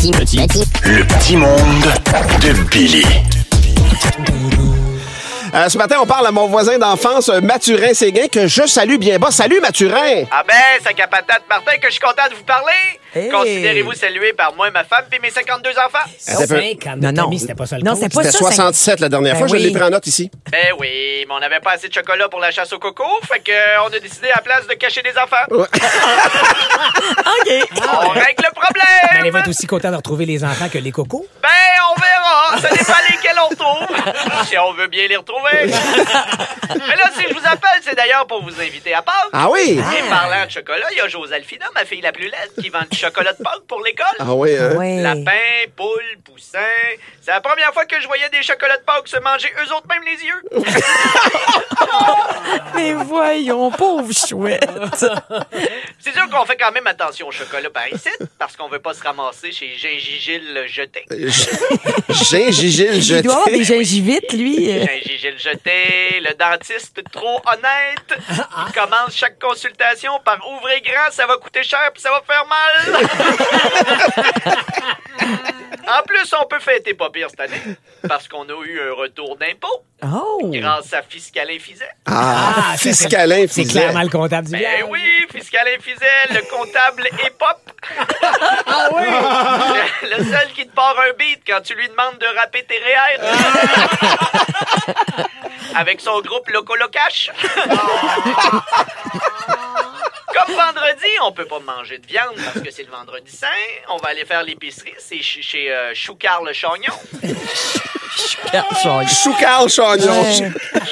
petit, petit, Le petit monde de Billy. Euh, ce matin, on parle à mon voisin d'enfance, euh, Mathurin Séguin, que je salue bien bas. Salut, Mathurin! Ah ben, c'est qu'à patate Martin que je suis content de vous parler? Hey. Considérez-vous salué par moi, ma femme et mes 52 enfants? Attends un peu. 50 Non, non. c'était pas ça le Non, c'était pas C'était ça. 67 la dernière Ben fois, je oui. l'ai pris en note ici. Ben oui, mais on n'avait pas assez de chocolat pour la chasse au coco, fait que euh, on a décidé à la place de cacher des enfants. OK. On règle le Mais problème. allez-vous être aussi content de retrouver les enfants que les cocos? Ben, on verra. Ça dépend lesquels on retrouve. si on veut bien les retrouver. Mais là, si je vous appelle, c'est d'ailleurs pour vous inviter à Pâques. Ah oui? Et parlant de chocolat, il y a Josalphina, ma fille la plus laide, qui vend du chocolat de Pâques pour l'école. Ah oui, hein? Ouais. Lapin, poule, poussin. C'est la première fois que je voyais des chocolats de Pâques se manger eux autres même les yeux. Mais voyons, pauvre chouette. C'est sûr qu'on fait quand même attention au chocolat par ici, parce qu'on veut pas se ramasser chez Gingigil jeté. Gingigil Il doit avoir jeté. des gingivites, lui. Euh, Gingigil jeté, le dentiste trop honnête. Il commence chaque consultation par ouvrir grand, ça va coûter cher puis ça va faire mal. En plus, on peut fêter pas pire cette année, parce qu'on a eu un retour d'impôt Oh. grâce à Fiscalin Fizet. Ah, Ah, fiscalin, C'est Fizet. clairement le comptable du Ben oui, Fiscalin Fizet, le comptable hip-hop. Ah oui! Le, le seul qui te part un beat quand tu lui demandes de rapper tes REER. Avec son groupe Loco Locash. Comme vendredi, on peut pas manger de viande parce que c'est le vendredi saint. On va aller faire l'épicerie. C'est chez, chez euh, Choucar le Chagnon. Choucal Chagnon.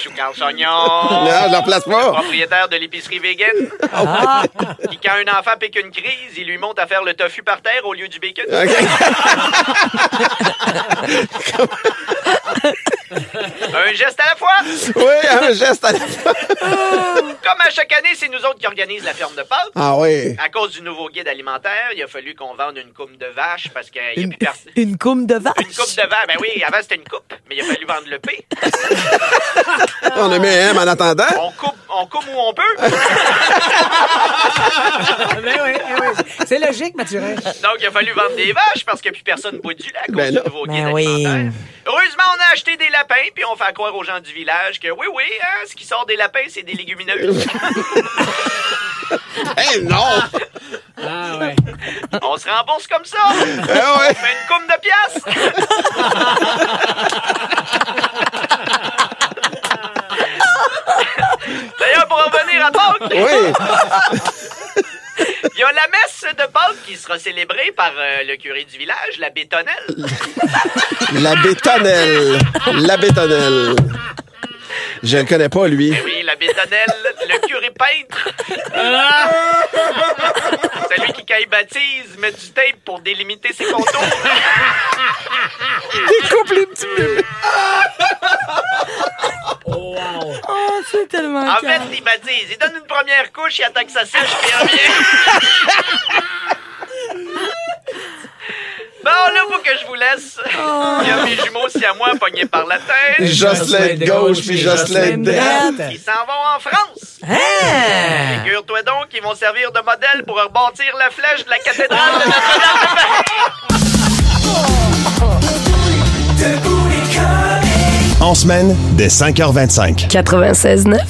Choucar le Chagnon. Non, je la place pas. Propriétaire de l'épicerie vegan. Ah, Qui, quand un enfant pique une crise, il lui monte à faire le tofu par terre au lieu du bacon. OK. Un geste à la fois. Oui, un geste à la fois. Comme à chaque année, c'est nous autres qui organisent la ferme de. Ah oui. À cause du nouveau guide alimentaire, il a fallu qu'on vende une coupe de vache parce qu'il n'y a une, plus personne. une coupe de vache? Une coupe de vache, ben oui, avant c'était une coupe, mais il a fallu vendre le P. On a mis un M en attendant. On coupe, on coupe où on peut. Ben oui, ben oui. C'est logique, Mathurin. Donc il a fallu vendre des vaches parce que plus personne boit du lait à cause Ben du non. nouveau Ben guide oui. alimentaire. Heureusement, on a acheté des lapins puis on fait croire aux gens du village que oui, oui, hein, ce qui sort des lapins, c'est des légumineuses. Eh non! Ah ouais. on se rembourse comme ça. Eh ouais. On fait une coupe de pièces. D'ailleurs, pour revenir à Pâques, Oui. il y a la messe de Pâques qui sera célébrée par euh, le curé du village, la bétonnelle. La bétonnelle. La bétonnelle. Je le connais pas, lui. Oui, la bétonnelle, le curé peintre. Celui qui, quand il baptise, met du tape pour délimiter ses contours. Découpe les petits bébés. Oh, wow. Oh, c'est tellement En fait, il baptise. Il donne une première couche, il attend que ça sèche, puis il revient. Bon, là, faut que je vous laisse. Il y a mes jumeaux siamois pognés par la tête. Jocelyn de gauche puis Jocelyn de droite. Ils s'en vont en France. Hein? Figure-toi donc qu'ils vont servir de modèle pour rebâtir la flèche de la cathédrale de Notre-Dame de Paris. En semaine, dès 5h25. 96.9.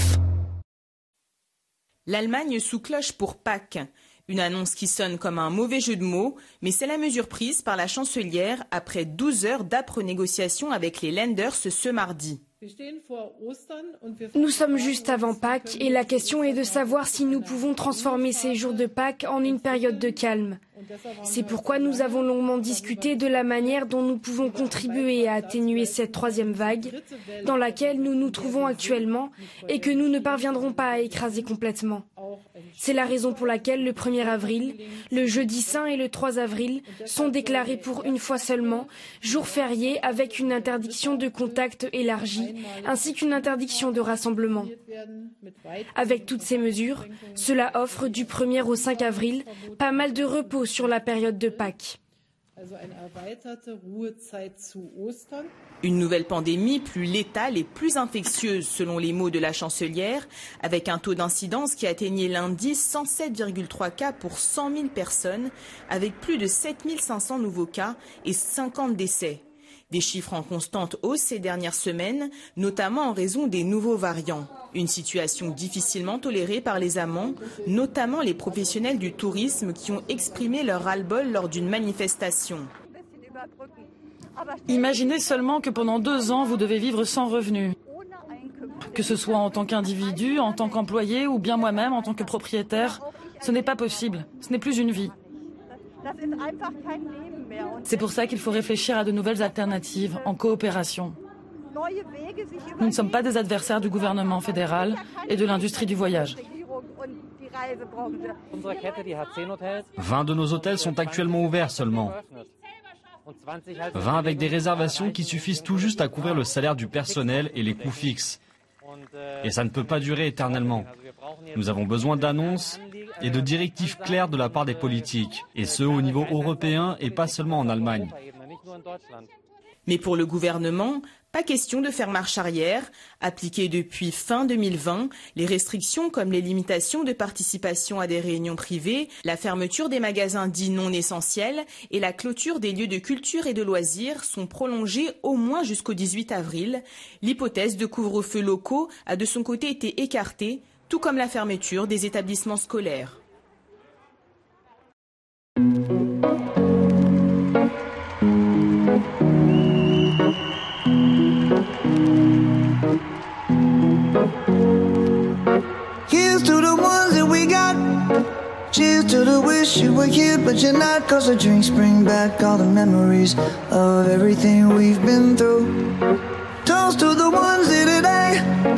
L'Allemagne sous cloche pour Pâques. Une annonce qui sonne comme un mauvais jeu de mots, mais c'est la mesure prise par la chancelière après 12 heures d'âpres négociations avec les lenders ce mardi. Nous sommes juste avant Pâques et la question est de savoir si nous pouvons transformer ces jours de Pâques en une période de calme. C'est pourquoi nous avons longuement discuté de la manière dont nous pouvons contribuer à atténuer cette troisième vague dans laquelle nous nous trouvons actuellement et que nous ne parviendrons pas à écraser complètement. C'est la raison pour laquelle le 1er avril, le jeudi saint et le 3 avril sont déclarés pour une fois seulement jours fériés avec une interdiction de contact élargie ainsi qu'une interdiction de rassemblement. Avec toutes ces mesures, cela offre du 1er au 5 avril pas mal de repos sur la période de Pâques. Une nouvelle pandémie plus létale et plus infectieuse selon les mots de la chancelière, avec un taux d'incidence qui atteignait lundi 107,3 cas pour 100 000 personnes, avec plus de 7 500 nouveaux cas et 50 décès. Des chiffres en constante hausse ces dernières semaines, notamment en raison des nouveaux variants. Une situation difficilement tolérée par les amants, notamment les professionnels du tourisme qui ont exprimé leur ras-le-bol lors d'une manifestation. Imaginez seulement que pendant deux ans, vous devez vivre sans revenu. Que ce soit en tant qu'individu, en tant qu'employé ou bien moi-même en tant que propriétaire, ce n'est pas possible. Ce n'est plus une vie. C'est pour ça qu'il faut réfléchir à de nouvelles alternatives en coopération. Nous ne sommes pas des adversaires du gouvernement fédéral et de l'industrie du voyage. 20 de nos hôtels sont actuellement ouverts seulement. 20 avec des réservations qui suffisent tout juste à couvrir le salaire du personnel et les coûts fixes. Et ça ne peut pas durer éternellement. Nous avons besoin d'annonces et de directives claires de la part des politiques, et ce au niveau européen et pas seulement en Allemagne. Mais pour le gouvernement, pas question de faire marche arrière. Appliquées depuis fin 2020, les restrictions comme les limitations de participation à des réunions privées, la fermeture des magasins dits non essentiels et la clôture des lieux de culture et de loisirs sont prolongées au moins jusqu'au 18 avril. L'hypothèse de couvre-feu locaux a de son côté été écartée, tout comme la fermeture des établissements scolaires. Here's to the ones that we got. Cheers to the wish you were here, but you're not. Cause the drinks bring back all the memories of everything we've been through. Toast to the ones here today.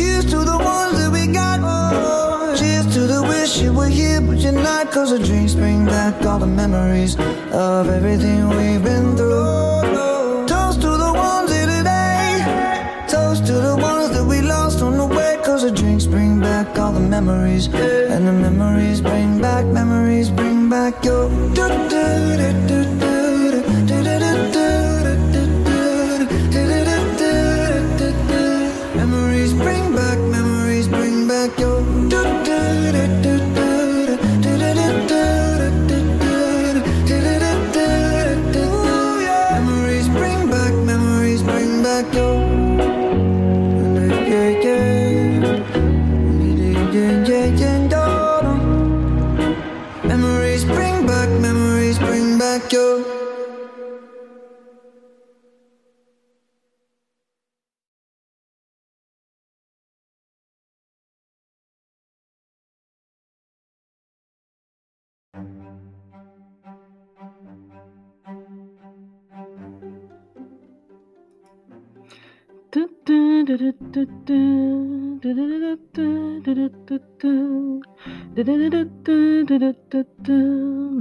The drinks bring back all the memories of everything we've been through. Toast to the ones here today. Toast to the ones that we lost on the way. Cause the drinks bring back all the memories. And the memories bring back, memories bring back your. Memories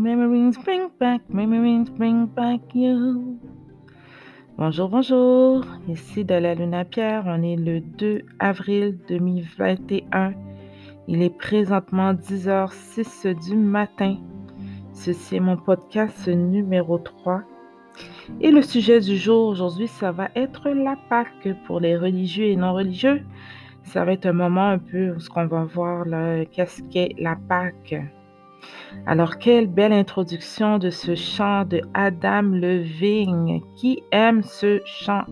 Memories bring back, memories bring back you. Bonjour, bonjour. Ici de la Luna Pierre. On est le 2 avril 2021. Il est présentement 10h06 du matin. Ceci est mon podcast numéro 3. Et le sujet du jour aujourd'hui, ça va être la Pâque pour les religieux et non religieux. Ça va être un moment un peu où qu'on va voir qu'est-ce qu'est la Pâque. Alors, quelle belle introduction de ce chant de Adam Levine. Qui aime ce chant?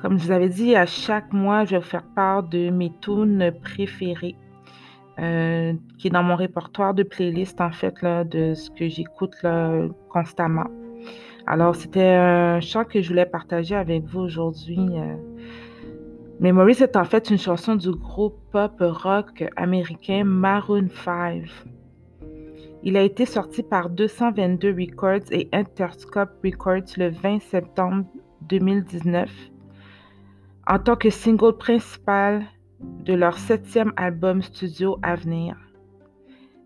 Comme je vous avais dit, à chaque mois, je vais vous faire part de mes tunes préférées, euh, qui est dans mon répertoire de playlist, en fait, de ce que j'écoute constamment. Alors, c'était un chant que je voulais partager avec vous aujourd'hui. Euh. Memories est en fait une chanson du groupe pop rock américain Maroon 5. Il a été sorti par 222 Records et Interscope Records le 20 septembre 2019 en tant que single principal de leur septième album studio à venir.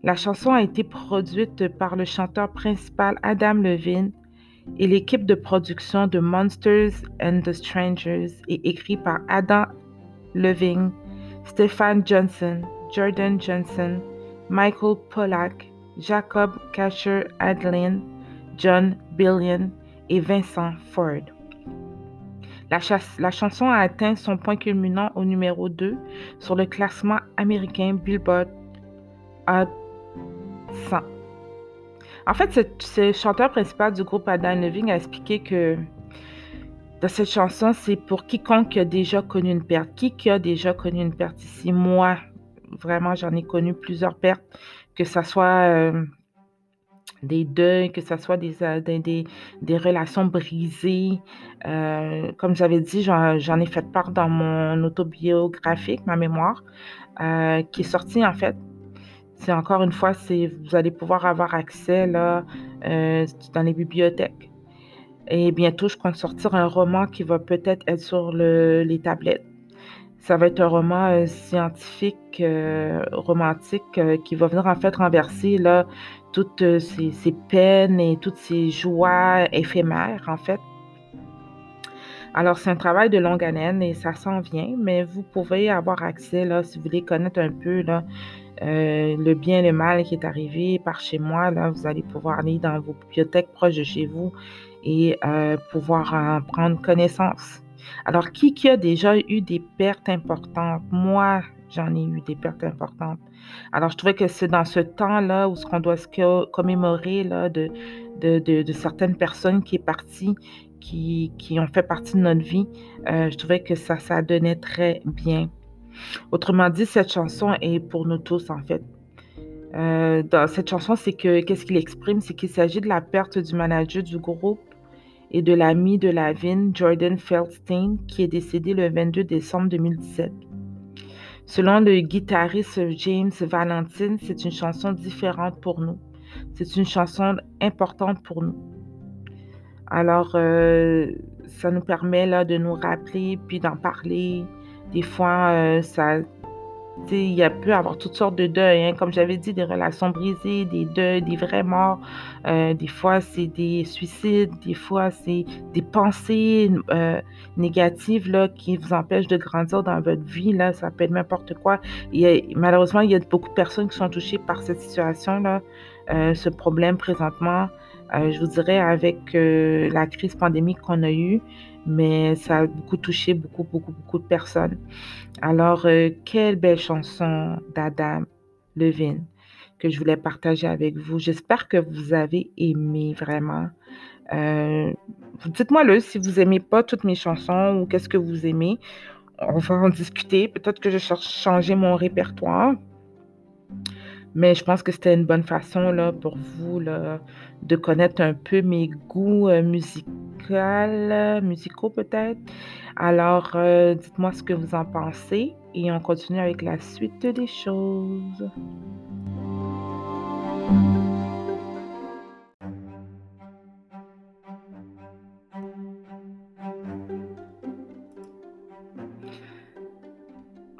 La chanson a été produite par le chanteur principal Adam Levine et l'équipe de production de Monsters and the Strangers est écrite par Adam Levine, Stefan Johnson, Jordan Johnson, Michael Pollack, Jacob Casher Adlin, John Billion et Vincent Ford. La, la, chanson a atteint son point culminant au numéro 2 sur le classement américain Billboard Hot 100. En fait, ce, chanteur principal du groupe Adam Levine a expliqué que dans cette chanson, c'est pour quiconque a déjà connu une perte. Qui a déjà connu une perte ici? Moi, vraiment, j'en ai connu plusieurs pertes que ce soit euh, des deuils, que ce soit des, euh, des, relations brisées. Euh, comme j'avais dit, j'en ai fait part dans mon autobiographique, ma mémoire, qui est sortie en fait. C'est encore une fois, vous allez pouvoir avoir accès là, dans les bibliothèques. Et bientôt, je compte sortir un roman qui va peut-être être sur le, les tablettes. Ça va être un roman euh, scientifique, euh, romantique, euh, qui va venir en fait renverser là, toutes ces, peines et toutes ces joies éphémères, en fait. Alors, c'est un travail de longue haleine et ça s'en vient, mais vous pouvez avoir accès, là, si vous voulez connaître un peu là, le bien et le mal qui est arrivé par chez moi. Là, vous allez pouvoir aller dans vos bibliothèques proches de chez vous et pouvoir en prendre connaissance. Alors, qui, qui a déjà eu des pertes importantes? Moi, j'en ai eu des pertes importantes. Alors, je trouvais que c'est dans ce temps-là où ce qu'on doit se commémorer là, de, de, certaines personnes qui est parties, qui, qui, ont fait partie de notre vie, euh, je trouvais que ça, ça donnait très bien. Autrement dit, cette chanson est pour nous tous, en fait. Euh, dans cette chanson, c'est que qu'est-ce qu'il exprime? C'est qu'il s'agit de la perte du manager du groupe et de l'ami de Lavigne, Jordan Feldstein, qui est décédé le 22 décembre 2017. Selon le guitariste James Valentine, c'est une chanson différente pour nous. C'est une chanson importante pour nous. Alors, euh, ça nous permet là, de nous rappeler, puis d'en parler. Des fois, euh, ça, il y a pu avoir toutes sortes de deuils, hein. comme j'avais dit, des relations brisées, des deuils, des vrais morts. Euh, des fois, c'est des suicides, des fois, c'est des pensées euh, négatives là, qui vous empêchent de grandir dans votre vie. Là, ça peut être n'importe quoi. malheureusement, il y a beaucoup de personnes qui sont touchées par cette situation-là, euh, ce problème présentement. je vous dirais, avec la crise pandémique qu'on a eue, mais ça a beaucoup touché beaucoup, beaucoup, beaucoup de personnes. Alors, euh, quelle belle chanson d'Adam Levine que je voulais partager avec vous. J'espère que vous avez aimé vraiment. Euh, dites-moi le si vous aimez pas toutes mes chansons ou qu'est-ce que vous aimez. On va en discuter. Peut-être que je cherche changer mon répertoire. Mais je pense que c'était une bonne façon là, pour vous là, de connaître un peu mes goûts euh, musicaux, musicaux peut-être. Alors, euh, dites-moi ce que vous en pensez et on continue avec la suite des choses.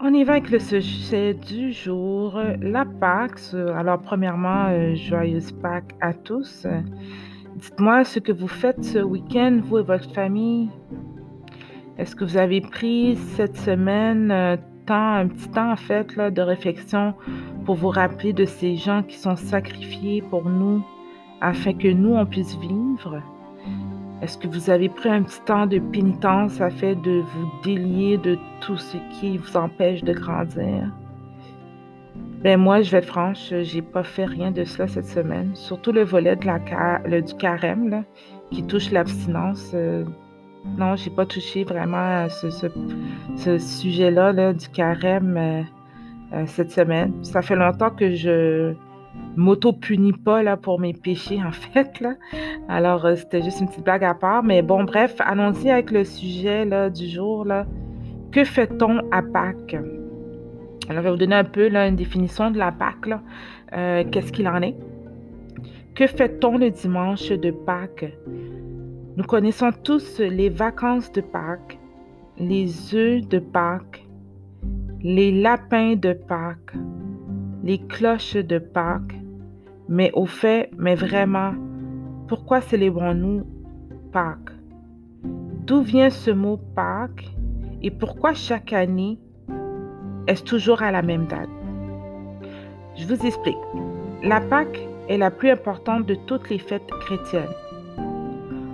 On y va avec le sujet du jour, la Pâques. Alors, premièrement, euh, joyeuse Pâques à tous. Dites-moi ce que vous faites ce week-end, vous et votre famille. Est-ce que vous avez pris cette semaine euh, temps, un petit temps en de réflexion pour vous rappeler de ces gens qui sont sacrifiés pour nous afin que nous, on puisse vivre? Est-ce que vous avez pris un petit temps de pénitence afin de vous délier de tout ce qui vous empêche de grandir? Ben moi, je vais être franche, j'ai pas fait rien de cela cette semaine. Surtout le volet du carême qui touche l'abstinence. Euh, non, j'ai pas touché vraiment ce sujet-là là, du carême euh, euh, cette semaine. Ça fait longtemps que je m'auto-punis pas pour mes péchés, en fait. Alors, euh, c'était juste une petite blague à part. Mais bon, bref, allons-y avec le sujet là, du jour. Là. Que fait-on à Pâques? Alors, je vais vous donner un peu là, une définition de la Pâques. Là. Euh, qu'est-ce qu'il en est? Que fait-on le dimanche de Pâques? Nous connaissons tous les vacances de Pâques, les œufs de Pâques, les lapins de Pâques, les cloches de Pâques. Mais au fait, mais vraiment, pourquoi célébrons-nous Pâques? D'où vient ce mot Pâques et pourquoi chaque année est-ce toujours à la même date? Je vous explique. La Pâques est la plus importante de toutes les fêtes chrétiennes.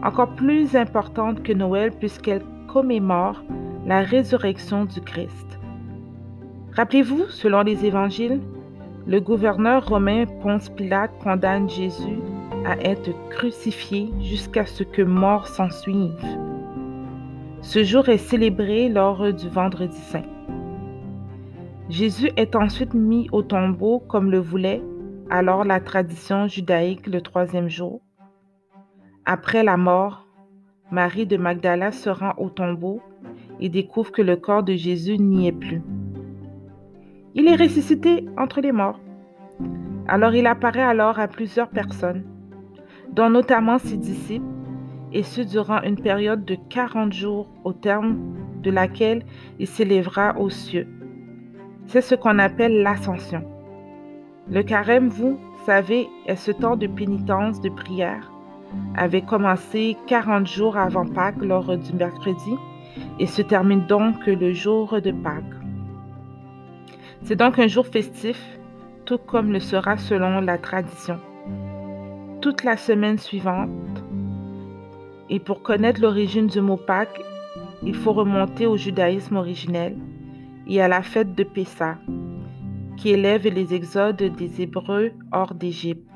Encore plus importante que Noël puisqu'elle commémore la résurrection du Christ. Rappelez-vous, selon les évangiles, le gouverneur romain Ponce Pilate condamne Jésus à être crucifié jusqu'à ce que mort s'en suive. Ce jour est célébré lors du vendredi saint. Jésus est ensuite mis au tombeau comme le voulait alors la tradition judaïque le troisième jour. Après la mort, Marie de Magdala se rend au tombeau et découvre que le corps de Jésus n'y est plus. Il est ressuscité entre les morts. Alors il apparaît alors à plusieurs personnes, dont notamment ses disciples, et ce durant une période de 40 jours au terme de laquelle il s'élèvera aux cieux. C'est ce qu'on appelle l'ascension. Le carême, vous savez, est ce temps de pénitence, de prière, avait commencé 40 jours avant Pâques lors du mercredi et se termine donc le jour de Pâques. C'est donc un jour festif, tout comme le sera selon la tradition. Toute la semaine suivante, et pour connaître l'origine du mot Pâques, il faut remonter au judaïsme originel et à la fête de Pessah, qui élève les exodes des Hébreux hors d'Égypte,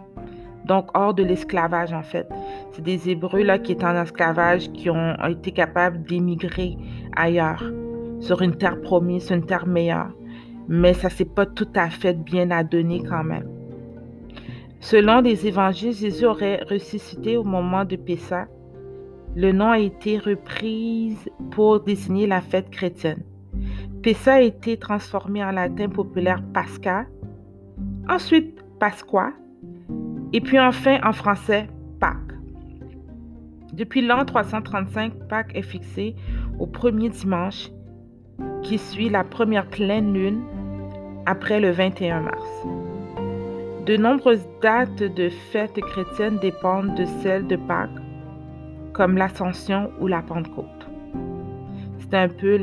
donc hors de l'esclavage en fait. C'est des Hébreux qui étaient en esclavage, qui ont été capables d'émigrer ailleurs, sur une terre promise, une terre meilleure mais ça s'est pas tout à fait bien adonné quand même. Selon les évangiles, Jésus aurait ressuscité au moment de Pessah. Le nom a été repris pour désigner la fête chrétienne. Pessah a été transformé en latin populaire Pascha, ensuite Pasqua, et puis enfin en français Pâques. Depuis l'an 335, Pâques est fixé au premier dimanche qui suit la première pleine lune après le 21 mars. De nombreuses dates de fêtes chrétiennes dépendent de celles de Pâques, comme l'Ascension ou la Pentecôte. C'est un peu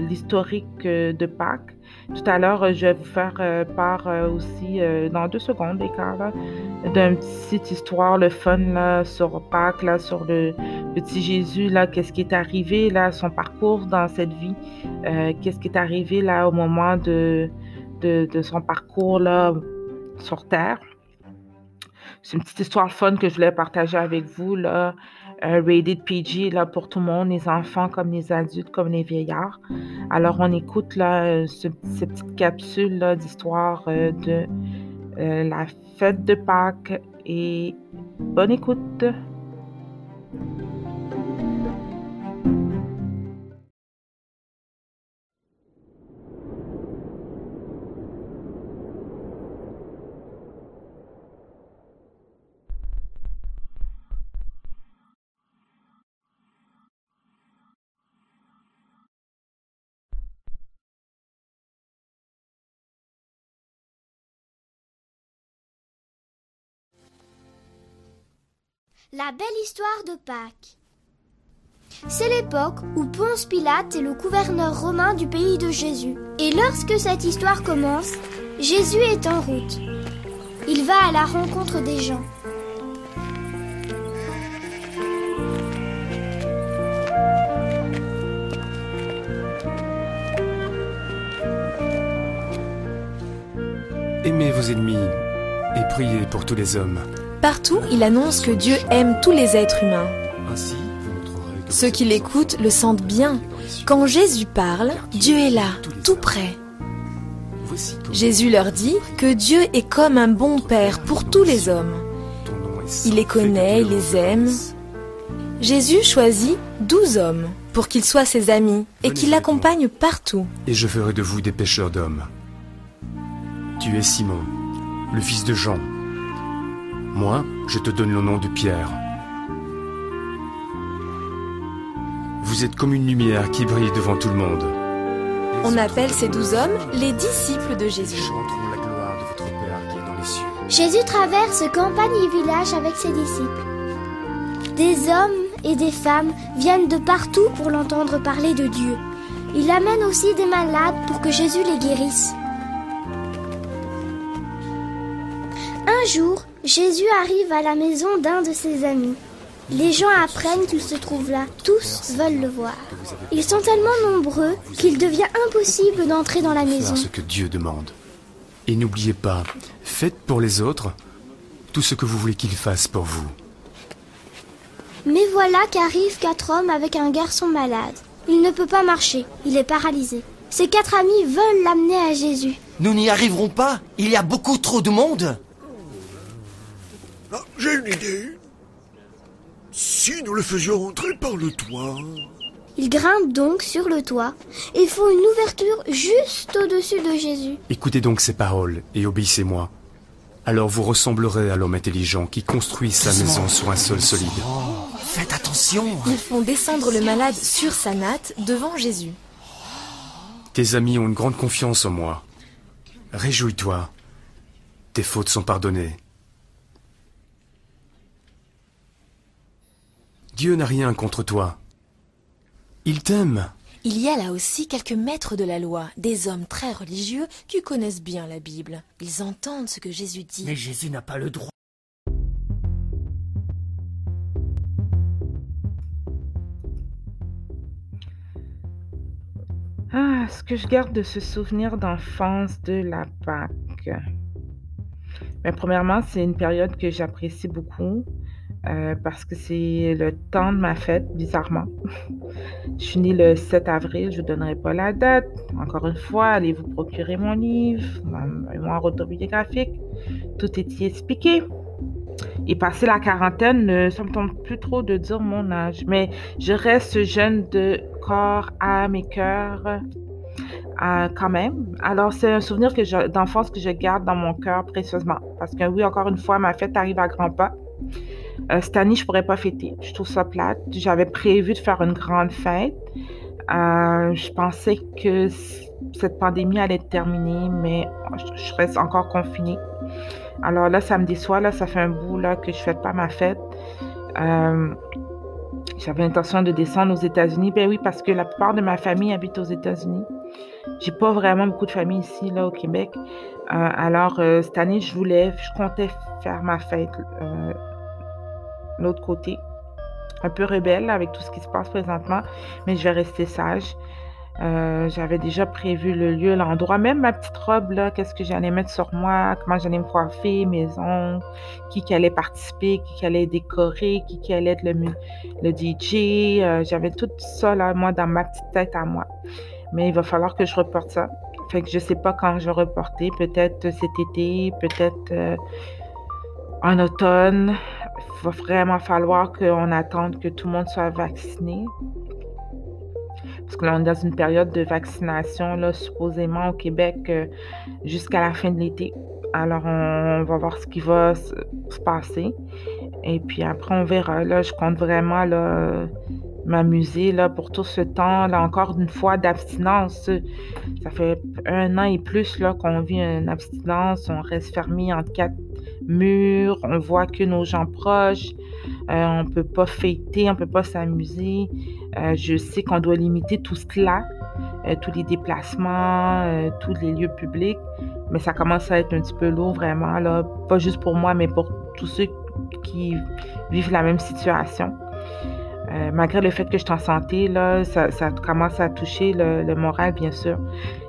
l'historique euh, de Pâques. Tout à l'heure, je vais vous faire euh, part euh, aussi, dans deux secondes, d'écart, d'une petite histoire, le fun sur Pâques, sur le petit Jésus, là, qu'est-ce qui est arrivé, là, son parcours dans cette vie, qu'est-ce qui est arrivé là au moment de, son parcours sur Terre? C'est une petite histoire fun que je voulais partager avec vous. Là. rated PG là, pour tout le monde, les enfants comme les adultes, comme les vieillards. Alors, on écoute là, ce, cette petite capsule d'histoire euh, de euh, la fête de Pâques et bonne écoute. La belle histoire de Pâques. C'est l'époque où Ponce Pilate est le gouverneur romain du pays de Jésus. Et lorsque cette histoire commence, Jésus est en route. Il va à la rencontre des gens. Aimez vos ennemis et priez pour tous les hommes. Partout, il annonce que Dieu aime tous les êtres humains. Ceux qui l'écoutent le sentent bien. Quand Jésus parle, Dieu est là, tout près. Jésus leur dit que Dieu est comme un bon père pour tous les hommes. Il les connaît, il les aime. Jésus choisit douze hommes pour qu'ils soient ses amis et Venez qu'il avec l'accompagnent partout. Et je ferai de vous des pêcheurs d'hommes. Tu es Simon, le fils de Jean. Moi, je te donne le nom de Pierre. Vous êtes comme une lumière qui brille devant tout le monde. On appelle ces douze hommes les disciples de Jésus. chanteront la gloire de votre Père qui est dans les cieux. Jésus traverse campagne et village avec ses disciples. Des hommes et des femmes viennent de partout pour l'entendre parler de Dieu. Il amène aussi des malades pour que Jésus les guérisse. Un jour, Jésus arrive à la maison d'un de ses amis. Les gens apprennent qu'il se trouve là. Tous veulent le voir. Ils sont tellement nombreux qu'il devient impossible d'entrer dans la maison. Faire ce que Dieu demande. Et n'oubliez pas, faites pour les autres tout ce que vous voulez qu'ils fassent pour vous. Mais voilà qu'arrivent quatre hommes avec un garçon malade. Il ne peut pas marcher, il est paralysé. Ses quatre amis veulent l'amener à Jésus. Nous n'y arriverons pas. Il y a beaucoup trop de monde. Ah, J'ai une idée. Si nous le faisions entrer par le toit. Ils grimpent donc sur le toit et font une ouverture juste au-dessus de Jésus. Écoutez donc ces paroles et obéissez-moi. Alors vous ressemblerez à l'homme intelligent qui construit sa maison sur un sol solide. Faites attention. Ils font descendre le malade sur sa natte devant Jésus. Tes amis ont une grande confiance en moi. Réjouis-toi. Tes fautes sont pardonnées. Dieu n'a rien contre toi. Il t'aime. Il y a là aussi quelques maîtres de la loi, des hommes très religieux qui connaissent bien la Bible. Ils entendent ce que Jésus dit. Mais Jésus n'a pas le droit. Ah, ce que je garde de ce souvenir d'enfance de la Pâque? Ben, premièrement, c'est une période que j'apprécie beaucoup euh, parce que c'est le temps de ma fête, bizarrement. je suis née le 7 avril, je ne vous donnerai pas la date. Encore une fois, allez vous procurer mon livre, mon mémoire autobiographique? Tout est y expliqué? Et passé la quarantaine, euh, ça me tombe plus trop de dire mon âge, mais je reste jeune de corps, âme et cœur euh, quand même. Alors, c'est un souvenir d'enfance que je garde dans mon cœur précieusement. Parce que oui, encore une fois, ma fête arrive à grands pas. Euh, cette année, je pourrais pas fêter. Je trouve ça plate. J'avais prévu de faire une grande fête. Euh, je pensais que cette pandémie allait être terminée, mais je, reste encore confinée. Alors là, ça me déçoit. Là, ça fait un bout là, que je ne fête pas ma fête. Euh, j'avais l'intention de descendre aux États-Unis. Ben oui, parce que la plupart de ma famille habite aux États-Unis. J'ai pas vraiment beaucoup de famille ici, là, au Québec. Alors, cette année, je voulais, je comptais faire ma fête l'autre côté. Un peu rebelle avec tout ce qui se passe présentement, mais je vais rester sage. Euh, J'avais déjà prévu le lieu, l'endroit, même ma petite robe, qu'est-ce que j'allais mettre sur moi, comment j'allais me coiffer, mes ongles, qui, qui allait participer, qui, qui allait décorer, qui, qui allait être le, DJ. euh, J'avais tout ça, là, dans ma petite tête à moi. Mais il va falloir que je reporte ça. Fait que je sais pas quand je vais reporter. Peut-être cet été, peut-être euh, en automne. Va vraiment falloir qu'on attende que tout le monde soit vacciné. Parce que là, on est dans une période de vaccination, là, supposément au Québec, euh, jusqu'à la fin de l'été. Alors, on va voir ce qui va se, se passer. Et puis après, on verra. Là, je compte vraiment là, m'amuser là, pour tout ce temps, là, encore une fois, d'abstinence. Ça fait un an et plus là, qu'on vit une abstinence. On reste fermé entre quatre murs, on voit que nos gens proches, euh, on peut pas fêter, on peut pas s'amuser. Euh, je sais qu'on doit limiter tout cela, euh, tous les déplacements, tous les lieux publics, mais ça commence à être un petit peu lourd vraiment, là, pas juste pour moi, mais pour tous ceux qui vivent la même situation. Malgré le fait que je suis en santé, là, ça, ça commence à toucher le, le moral, bien sûr.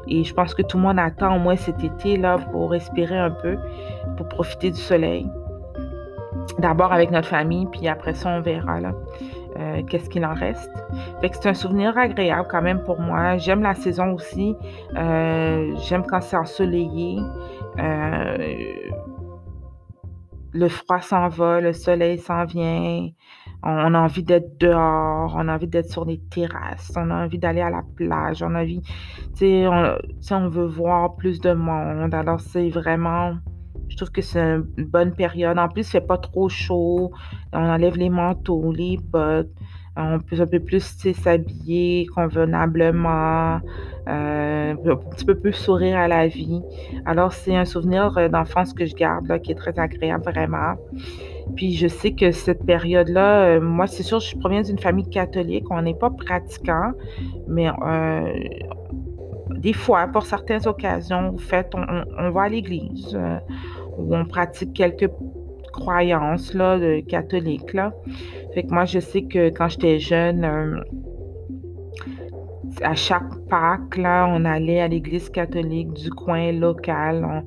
Et je pense que tout le monde attend au moins cet été là, pour respirer un peu, pour profiter du soleil. D'abord avec notre famille, puis après ça, on verra là, euh, qu'est-ce qu'il en reste. Fait que c'est un souvenir agréable quand même pour moi. J'aime la saison aussi. Euh, J'aime quand c'est ensoleillé. Euh, le froid s'en va, le soleil s'en vient. On a envie d'être dehors, on a envie d'être sur les terrasses, on a envie d'aller à la plage, on a envie, tu sais, on, veut voir plus de monde. Alors, c'est vraiment, je trouve que c'est une bonne période. En plus, il fait pas trop chaud, on enlève les manteaux, les bottes, on peut un peu plus s'habiller convenablement, euh, un petit peu plus sourire à la vie. Alors, c'est un souvenir d'enfance que je garde, là, qui est très agréable, vraiment. Puis je sais que cette période-là, euh, moi, c'est sûr, je proviens d'une famille catholique. On n'est pas pratiquant, mais euh, des fois, pour certaines occasions, en fait, on, va à l'église euh, où on pratique quelques croyances là, catholiques. Là. Fait que moi, je sais que quand j'étais jeune, euh, à chaque Pâques, là, on allait à l'église catholique du coin local. On,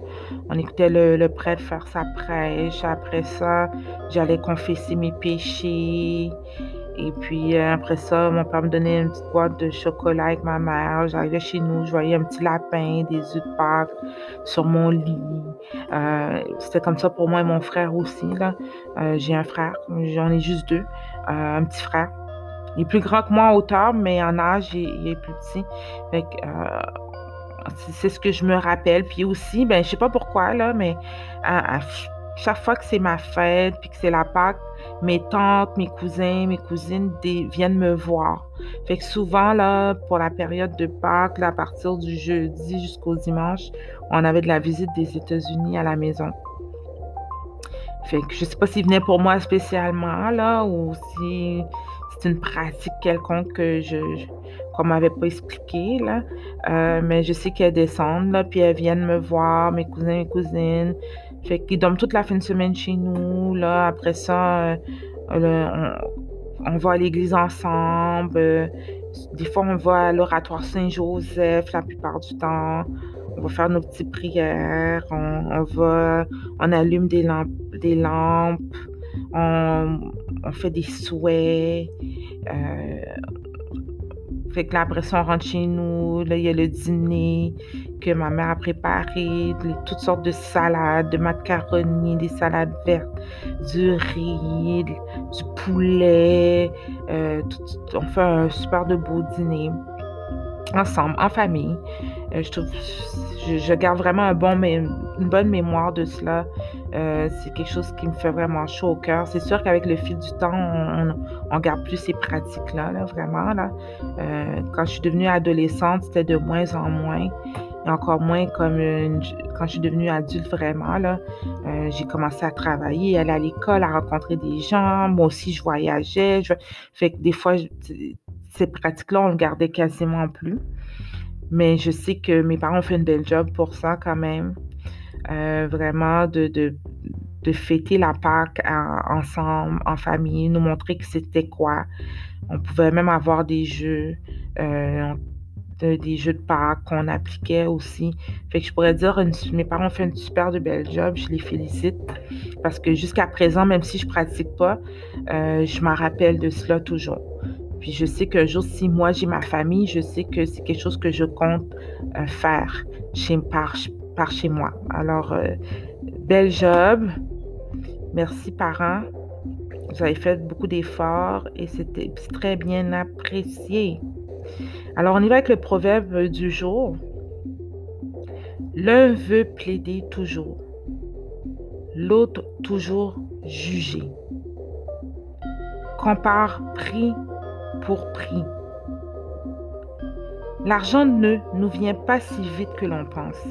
on écoutait le, le, prêtre faire sa prêche. Après ça, j'allais confesser mes péchés. Et puis euh, après ça, mon père me donnait une petite boîte de chocolat avec ma mère. J'arrivais chez nous, je voyais un petit lapin, des œufs de Pâques sur mon lit. Euh, C'était comme ça pour moi et mon frère aussi. Euh, J'ai un frère, j'en ai juste deux, un petit frère. Il est plus grand que moi en hauteur, mais en âge, il, est plus petit. C'est ce que je me rappelle. Puis aussi, ben, je sais pas pourquoi, là, mais à, chaque fois que c'est ma fête, puis que c'est la Pâque, mes tantes, mes cousins, mes cousines viennent me voir. Fait que souvent, là, pour la période de Pâques, là, à partir du jeudi jusqu'au dimanche, on avait de la visite des États-Unis à la maison. Fait que je sais pas s'ils venaient pour moi spécialement, là, ou si c'est une pratique quelconque que je, qu'on m'avait pas expliqué, là. Euh, mais je sais qu'elles descendent, là, puis elles viennent me voir, mes cousins et cousines. Fait qu'ils dorment toute la fin de semaine chez nous, là. Après ça, euh, on, on, va à l'église ensemble. Euh, des fois, on va à l'oratoire Saint-Joseph la plupart du temps. On va faire nos petites prières. On, on va, on allume des lampes, des lampes. On, on fait des souhaits. Euh, fait que là, après on rentre chez nous. Là, il y a le dîner que ma mère a préparé, toutes sortes de salades, de macaronis, des salades vertes, du riz, du poulet. Euh, on fait un super de beau dîner ensemble, en famille. Euh, je trouve, je, garde vraiment un bon, une bonne mémoire de cela. Euh, c'est quelque chose qui me fait vraiment chaud au cœur. C'est sûr qu'avec le fil du temps, on, on, garde plus ces pratiques-là, là, vraiment. Là. Euh, quand je suis devenue adolescente, c'était de moins en moins. Et encore moins comme quand je suis devenue adulte, vraiment. Là, euh, j'ai commencé à travailler, aller à l'école, à rencontrer des gens. Moi aussi, je voyageais. Des fois, ces pratiques-là, on le gardait quasiment plus. Mais je sais que mes parents ont fait une belle job pour ça quand même. Euh, vraiment de, de, de, fêter la Pâque en, ensemble, en famille, nous montrer que c'était quoi. On pouvait même avoir des jeux, euh, de, des jeux de Pâques qu'on appliquait aussi. Fait que je pourrais dire, mes parents ont fait une super de belle job, je les félicite. Parce que jusqu'à présent, même si je pratique pas, euh, je m'en rappelle de cela toujours. Puis je sais qu'un jour, si moi j'ai ma famille, je sais que c'est quelque chose que je compte euh, faire chez, par, par chez moi. Alors, euh, bel job. Merci parents. Vous avez fait beaucoup d'efforts et c'était très bien apprécié. Alors, on y va avec le proverbe du jour. L'un veut plaider toujours, l'autre toujours juger. Compare prix pour prix. L'argent ne nous vient pas si vite que l'on pense.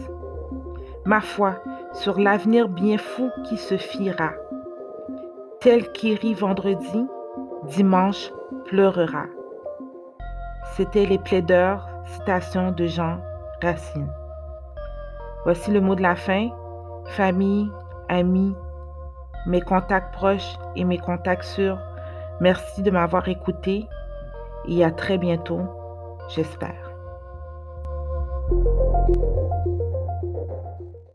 Ma foi, sur l'avenir bien fou qui se fira. Tel qui rit vendredi, dimanche pleurera. C'était les plaideurs, citation de Jean Racine. Voici le mot de la fin. Famille, amis, mes contacts proches et mes contacts sûrs, merci de m'avoir écouté et à très bientôt, j'espère.